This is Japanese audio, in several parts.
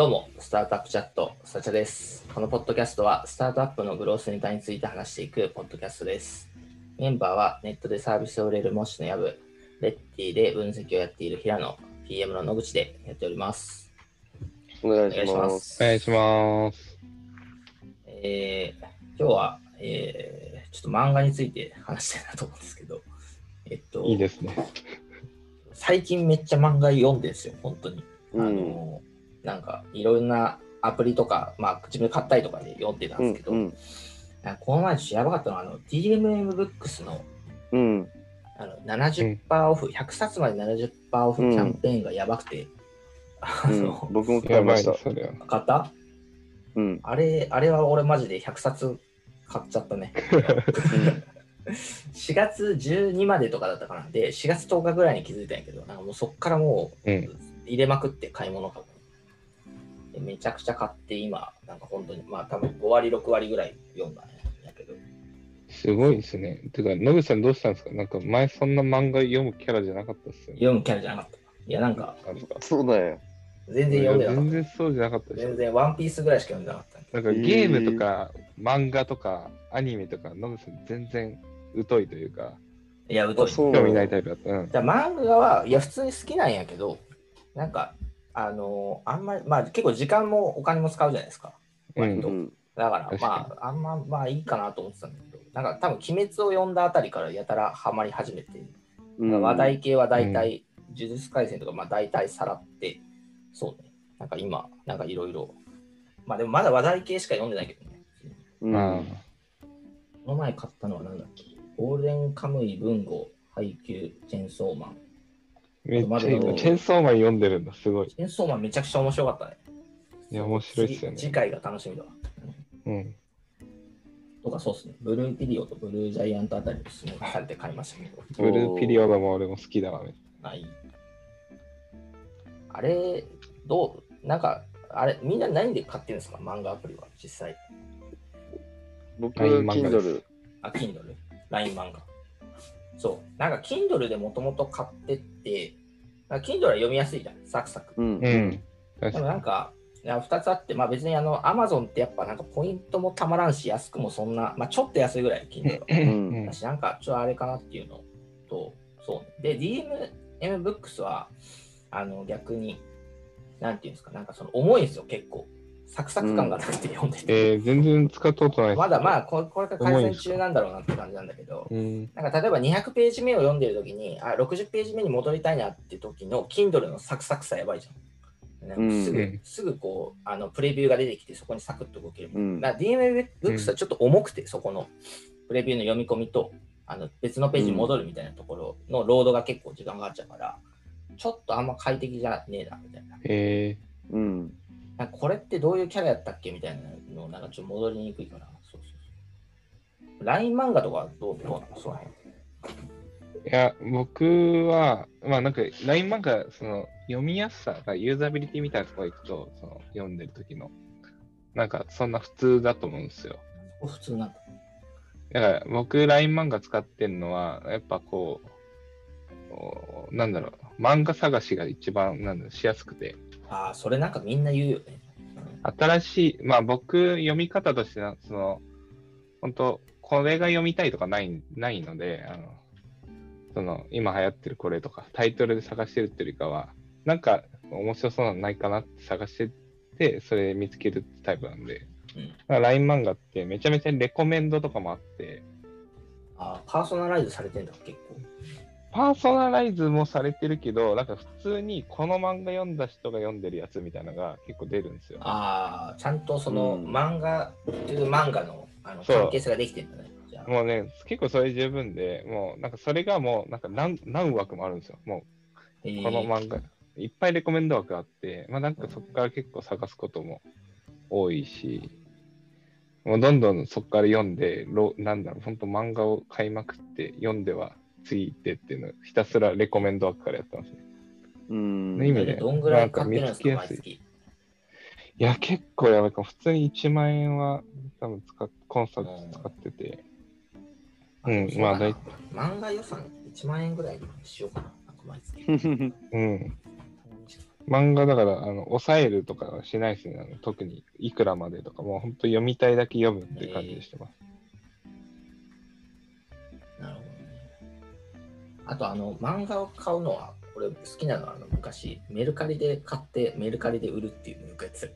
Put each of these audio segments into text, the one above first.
どうも、スタートアップチャット、スタチャです。このポッドキャストは、スタートアップのグロースネタについて話していくポッドキャストです。メンバーは、ネットでサービスを売れるモッシュのヤブ、レッティで分析をやっている平野、PM の野口でやっております。お願いししま。ますす。お願いします。えー今日は、えーちょっと漫画について話したいなと思うんですけど、えっと、いいですね。最近めっちゃ漫画読んでるんですよ、本当に。あうん。の、なんか、いろんなアプリとか、まあ、自分で買ったりとかで読んでたんですけど、うん。なんかこの前ちょっとやばかったのは、あの、DMM ブックスのうん。あの70%オフ、100冊まで70%オフキャンペーンがやばくて、あうんの、僕も買やいました。ばいです、それは。買った？うん。あれ、あれは俺マジで100冊買っちゃったね。4月12までとかだったかな。で、4月10日ぐらいに気づいたんやけど、なんかもうそっからもううん。入れまくって買い物かでめちゃくちゃ買って今、なんか本当に、まあ多分5割、6割ぐらい読んだんやけど、すごいですね。てか、野口さんどうしたんですか？なんか前そんな漫画読むキャラじゃなかったっすよね。読むキャラじゃなかった。いや、なんかなんですかそうだよ。全然読んでなかっ全然そうじゃなかったた。でしょ全。然ワンピースぐらいしか読んでなかったんやけなんかゲームとか漫画とかアニメとか野口さん全然疎いというか、ど。いや、疎い。そう興味ないタイプだった。うん。じゃあ漫画はいや普通に好きなんやけどなんかあのーあんまりまあ結構時間もお金も使うじゃないですか。うん割と、うん。だからまああんままあいいかなと思ってたんだけど。なんか多分鬼滅を読んだあたりからやたらハマり始めて、うん。話題系は大体、呪術廻戦とかまあ大体さらって。そうね。なんか今なんかいろいろ。まあでもまだ話題系しか読んでないけどね。うん。まこの前買ったのは何だっけ。ゴールデンカムイ文豪配給チェンソーマン。あ、めっちゃ。チェンソーマン読んでるんだ、すごい。チェンソーマンめちゃくちゃ面白かったね。いや、面白いっすよね。次次回が楽しみだわ。うん。とかそうっすね。ブルーピリオとブルージャイアントあたりを勧めされて買いましたけど。ブルーピリオドも俺も好きだわね。ない。あれ、どうなんか、あれ、みんな何で買ってるんですか？漫画アプリは、実際。僕、Kindle。あ、Kindle、LINE 漫画。そう。なんか Kindle でもともと買ってって、Kindle は読みやすいじゃん。サクサク。うん。うん。確でもかなんか、いや2つあって、まあ別にあの、Amazon ってやっぱなんかポイントもたまらんし、安くもそんな、まあちょっと安いぐらい、Kindle は。に。うんだし、なんかちょっとあれかなっていうのと、そうね。で、DMM ブックスは、あの、逆に、なんていうんですか、なんかその重いんですよ、結構。サクサク感がなくて読んでて。えー、全然使ったことないまだまあこ、これから改善中なんだろうなって感じなんだけど、うん。なんか例えば200ページ目を読んでるときに、あ、60ページ目に戻りたいなって時の Kindle のサクサクさやばいじゃん。すぐ、うんすぐこう、あの、プレビューが出てきて、そこにサクッと動ける。うん。だから DMM ブックスはちょっと重くて、そこのプレビューの読み込みと、あの別のページに戻るみたいなところのロードが結構時間がかかっちゃうから、ちょっとあんま快適じゃねえな、みたいな。えうん。これってどういうキャラやったっけみたいなのなんかちょっと戻りにくいから。そうそうそう。LINE 漫画とかはどうどうなの？その辺。ー、いや、僕は、まあなんか LINE 漫画、その読みやすさがユーザビリティみたいなところ行くと、その読んでる時の、なんかそんな普通だと思うんですよ。普通なんだ。だから僕 LINE 漫画使ってるのは、やっぱこう、おなんだろう、漫画探しが一番なんだろうしやすくて、ああ、それなんかみんな言うよね。新しい、まあ僕読み方としては、その、本当これが読みたいとかないないので、あの、その、今流行ってるこれとか、タイトルで探してるっていうよりかは、なんか面白そうなのないかなって探してって、それ見つけるタイプなんで、うん LINE 漫画ってめちゃめちゃレコメンドとかもあって、ああ、パーソナライズされてんだ、結構。パーソナライズもされてるけど、なんか普通にこの漫画読んだ人が読んでるやつみたいなのが結構出るんですよ。ああ、ちゃんとそのうん漫画う漫画のあの関係性ができてるんだね。もうね、結構それ十分で、もうなんかそれがもうなんか何何枠もあるんですよ。もえーうこの漫画、いっぱいレコメンド枠あって、まあなんかそこから結構探すことも多いし、もうどんどんそこから読んで、ろなんだろう、本当漫画を買いまくって、読んでは次行ってっていうのをひたすらレコメンド枠からやってますね。うん。の意味でどんぐらい買ってるんですか、なんか見つけやすい毎月。いや、結構やばいかも。普通に1万円は多分使っコンサート使ってて。うんまあ大漫画予算1万円ぐらいにしようかな、毎月。うん。漫画だから、あの、抑えるとかはしないですね。あの特に、いくらまでとか、もう本当読みたいだけ読むって感じでしてます。なあと、あの、漫画を買うのは、俺好きなのは、あの昔、メルカリで買って、メルカリで売るっていうのをよくやってた。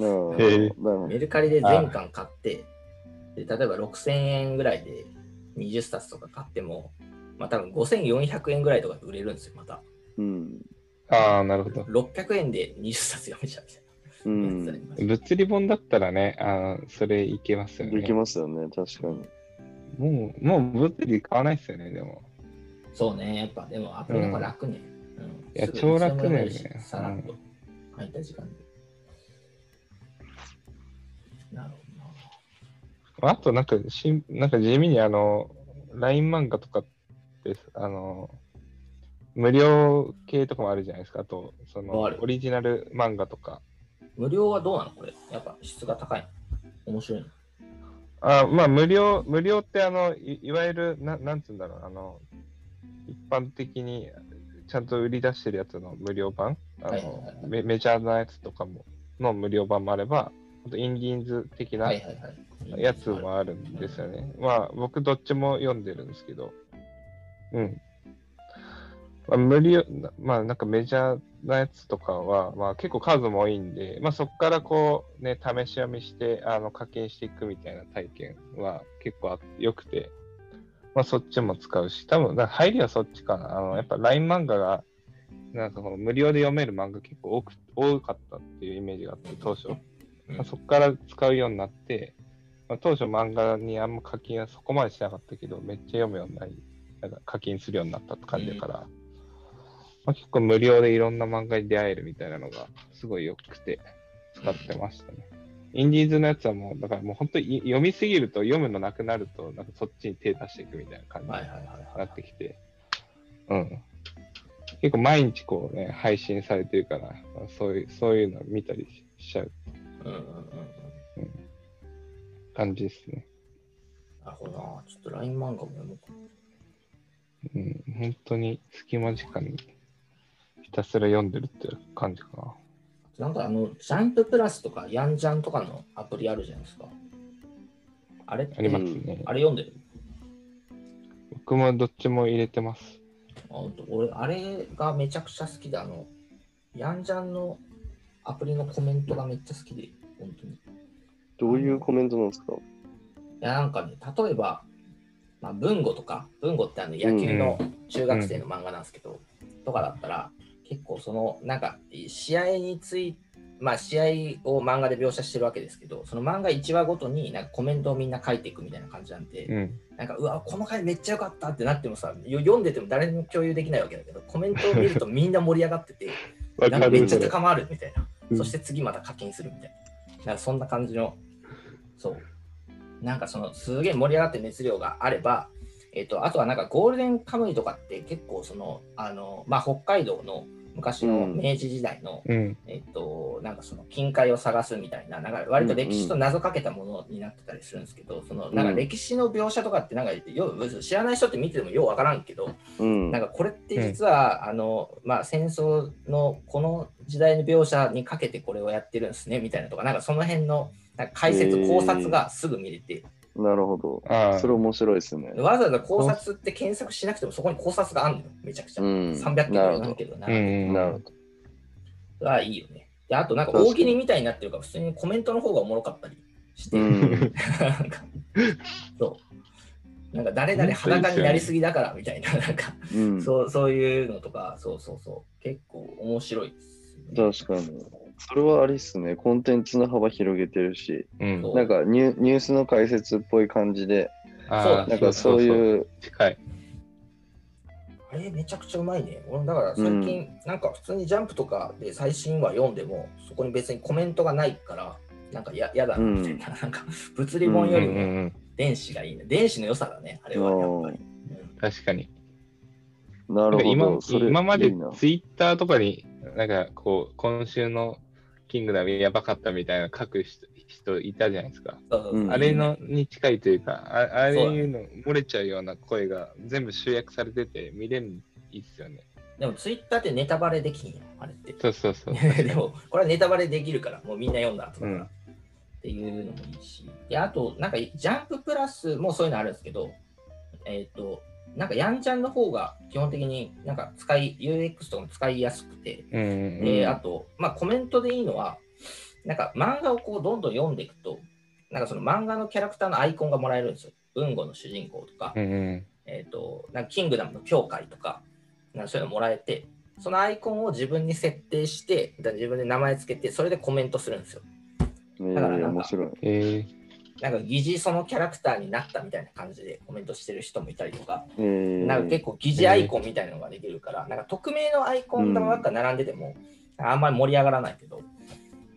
うんへえなるほどメルカリで全巻買って、で例えば6000円ぐらいで20冊とか買っても、まあ多分5400円ぐらいとかで売れるんですよ、また。うん。ああ、なるほど。600円で20冊読めちゃうみたいな。物理本だったらね、あーそれいけますよね。できますよね、確かに。もう、もう物理買わないですよね、でも。そうね、やっぱでもアプリの方が楽ね。うんいやすぐ超楽だよねさらっと空いた時間で。なるほどな。あと、なんかしん、なんか地味にあの、LINE 漫画とかって、あの、無料系とかもあるじゃないですか。あと、そのオリジナル漫画とか。無料はどうなのこれ？やっぱ質が高いの？面白いの？あまあ、無料、無料って、あの、いいわゆる、ななんつうんだろう、あの、一般的にちゃんと売り出してるやつの無料版、あはいはいはいのメメジャーなやつとかも、の無料版もあれば、あとインディーンズ的な。やつもあるんですよね。まあ、僕どっちも読んでるんですけど、うん。まあ、無料、なまあ、なんかメジャーなやつとかは、まあ結構数も多いんで、まあそこからこうね、試し読みして、あの、課金していくみたいな体験は結構あ良くて、まあそっちも使うし、多分、入りはそっちかな。あの、やっぱ LINE 漫画が、なんかこの無料で読める漫画結構多く多かったっていうイメージがあって、当初。うんまあ、そこから使うようになって、まあ、当初漫画にあんま課金はそこまでしなかったけど、めっちゃ読むようになり、なんか課金するようになったって感じだから、まあ、結構無料でいろんな漫画に出会えるみたいなのがすごい良くて使ってましたね。インディーズのやつはもう、だからもう本当に読みすぎると読むのなくなると、なんかそっちに手出していくみたいな感じにないってきて、うん。結構毎日こうね、配信されてるから、まあそういう、そういうの見たりしちゃううんうんうんうん。感じですね。なるほどな。ちょっと LINE 漫画も読もうかうん、本当に隙間時間にひたすら読んでるって感じかな。な。なんかあの、ジャンププラスとかヤンジャンとかのアプリあるじゃないですか。あれありますね。あれ読んでる？僕もどっちも入れてます。あほんと俺、あれがめちゃくちゃ好きで、あの、ヤンジャンのアプリのコメントがめっちゃ好きで、本当に。いどういうコメントなんですか？や、なんかね、例えば、まあ、文吾とか、文吾ってあの野球の中学生の漫画なんですけど、とかだったら、結構その、なんか、試合について、まあ、試合を漫画で描写してるわけですけど、その漫画1話ごとになんかコメントをみんな書いていくみたいな感じなんで、うん。なんか、うわ、この回めっちゃ良かったってなってもさ、よ読んでても誰にも共有できないわけだけど、コメントを見るとみんな盛り上がってて、わなんかめっちゃ高まるみたいな。うんそして次また課金するみたいな。なんかそんな感じの、そう。なんかそのすげえ盛り上がって熱量があれば、えっ、と、あとはなんかゴールデンカムイとかって結構その、あの、まあ、北海道の昔のうん明治時代の、うん。えっ、と、なんかその近海を探すみたいな、なんか割と歴史と謎かけたものになってたりするんですけど、そのなんか歴史の描写とかってなんかよう知らない人って見ててもようわからんけど、うん。なんかこれって実は、あのまあ、戦争のこの時代の描写にかけてこれをやってるんですねみたいなとか、なんかその辺のなんか解説、考察がすぐ見れて、なるほど。ああそれ面白いですね。わざわざ考察って検索しなくてもそこに考察があるのよ、めちゃくちゃ。うん。300件なるほど。とかなんけどな。うん。なるほど。それはいいよね。で、あとなんか大喜利みたいになってるから、普通にコメントの方がおもろかったりして、うん。なんかそう。なんか誰々裸になりすぎだからみたいな、なんか、うん。そうそういうのとか、そうそうそう、結構面白いです、確かに。それはありっすね。コンテンツの幅広げてるし、うん。なんかニュニュースの解説っぽい感じで、あなんかそうう。いう。あれめちゃくちゃうまいね。俺だから最近、なんか普通にジャンプとかで最新話読んでも、そこに別にコメントがないから、なんかややだなみたいな、なんか物理本よりもうんうんうん。電子がいいね。電子の良さだね、あれはやっぱり。うん確かに。なるほ今ど。それ今までツイッターとかに、なんかこう、今週のキングダムやばかったみたいな書く人人いたじゃないですか。あれのに近いというか、ああれいうの漏れちゃうような声が全部集約されてて見れるいいっすよね。でもツイッターってネタバレできんよ、あれって。そうそうそう。でも、これはネタバレできるから、もうみんな読んだ後だから、うんっていうのもいいし。で、あと、なんか、ジャンププラスもそういうのあるんですけど、えっ、と、なんか、ヤンちゃんの方が基本的になんか使い、UX とかも使いやすくて、うんうんうん。で、あと、まあ、コメントでいいのは、なんか漫画をこうどんどん読んでいくと、なんかその漫画のキャラクターのアイコンがもらえるんですよ。文吾の主人公とか、うんうん。えっ、と、なんかキングダムの教会とか、なんかそういうのもらえて、そのアイコンを自分に設定して、自分で名前つけて、それでコメントするんですよ。えー、だからなんか面白い。えー、なんか疑似そのキャラクターになったみたいな感じでコメントしてる人もいたりとか、えー、なんか結構疑似アイコンみたいなのができるから、なんか匿名のアイコンばっか並んでても、あんまり盛り上がらないけど、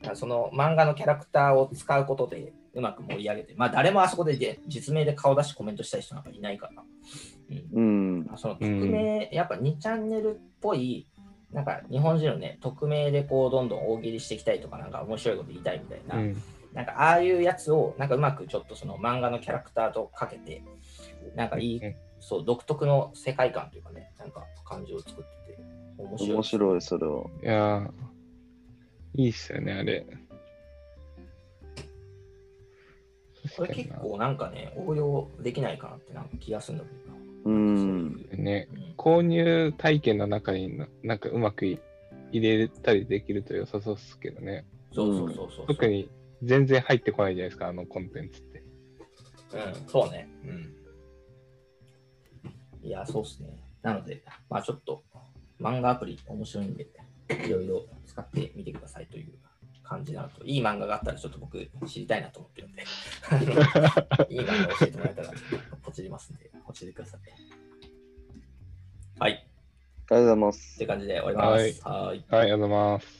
なんかその漫画のキャラクターを使うことでうまく盛り上げて、まあ誰もあそこでで実名で顔出しコメントしたい人なんかいないから、うん。うん。その匿名、やっぱ2チャンネルっぽい、なんか日本人のね、匿名でこうどんどん大喜利していきたいとか、なんか面白いこと言いたいみたいな、うん。なんかああいうやつをなんかうまくちょっとその漫画のキャラクターとかけて、なんかいい、うんそう、独特の世界観というかね、なんか感じを作ってて、面白い。面白い、それは。いやー、いいっすよね、あれ。これ結構なんかね、応用できないかなってなんか気がするんだけどな。うんね、うん購入体験の中にななんかうまくい入れたりできると良さそうっすけどね。そうそうそうそう。特に全然入ってこないじゃないですか、あのコンテンツって。うん、そうね。うん。いや、そうっすね。なので、まあちょっと漫画アプリ面白いんで、いろいろ使ってみてくださいという感じなのと、いい漫画があったらちょっと僕知りたいなと思ってるんで、いい漫画教えてもらえたらポチりますんで、ポチってください。はい。ありがとうございますって。感じで終わります。はい。はい、ありがとうございます。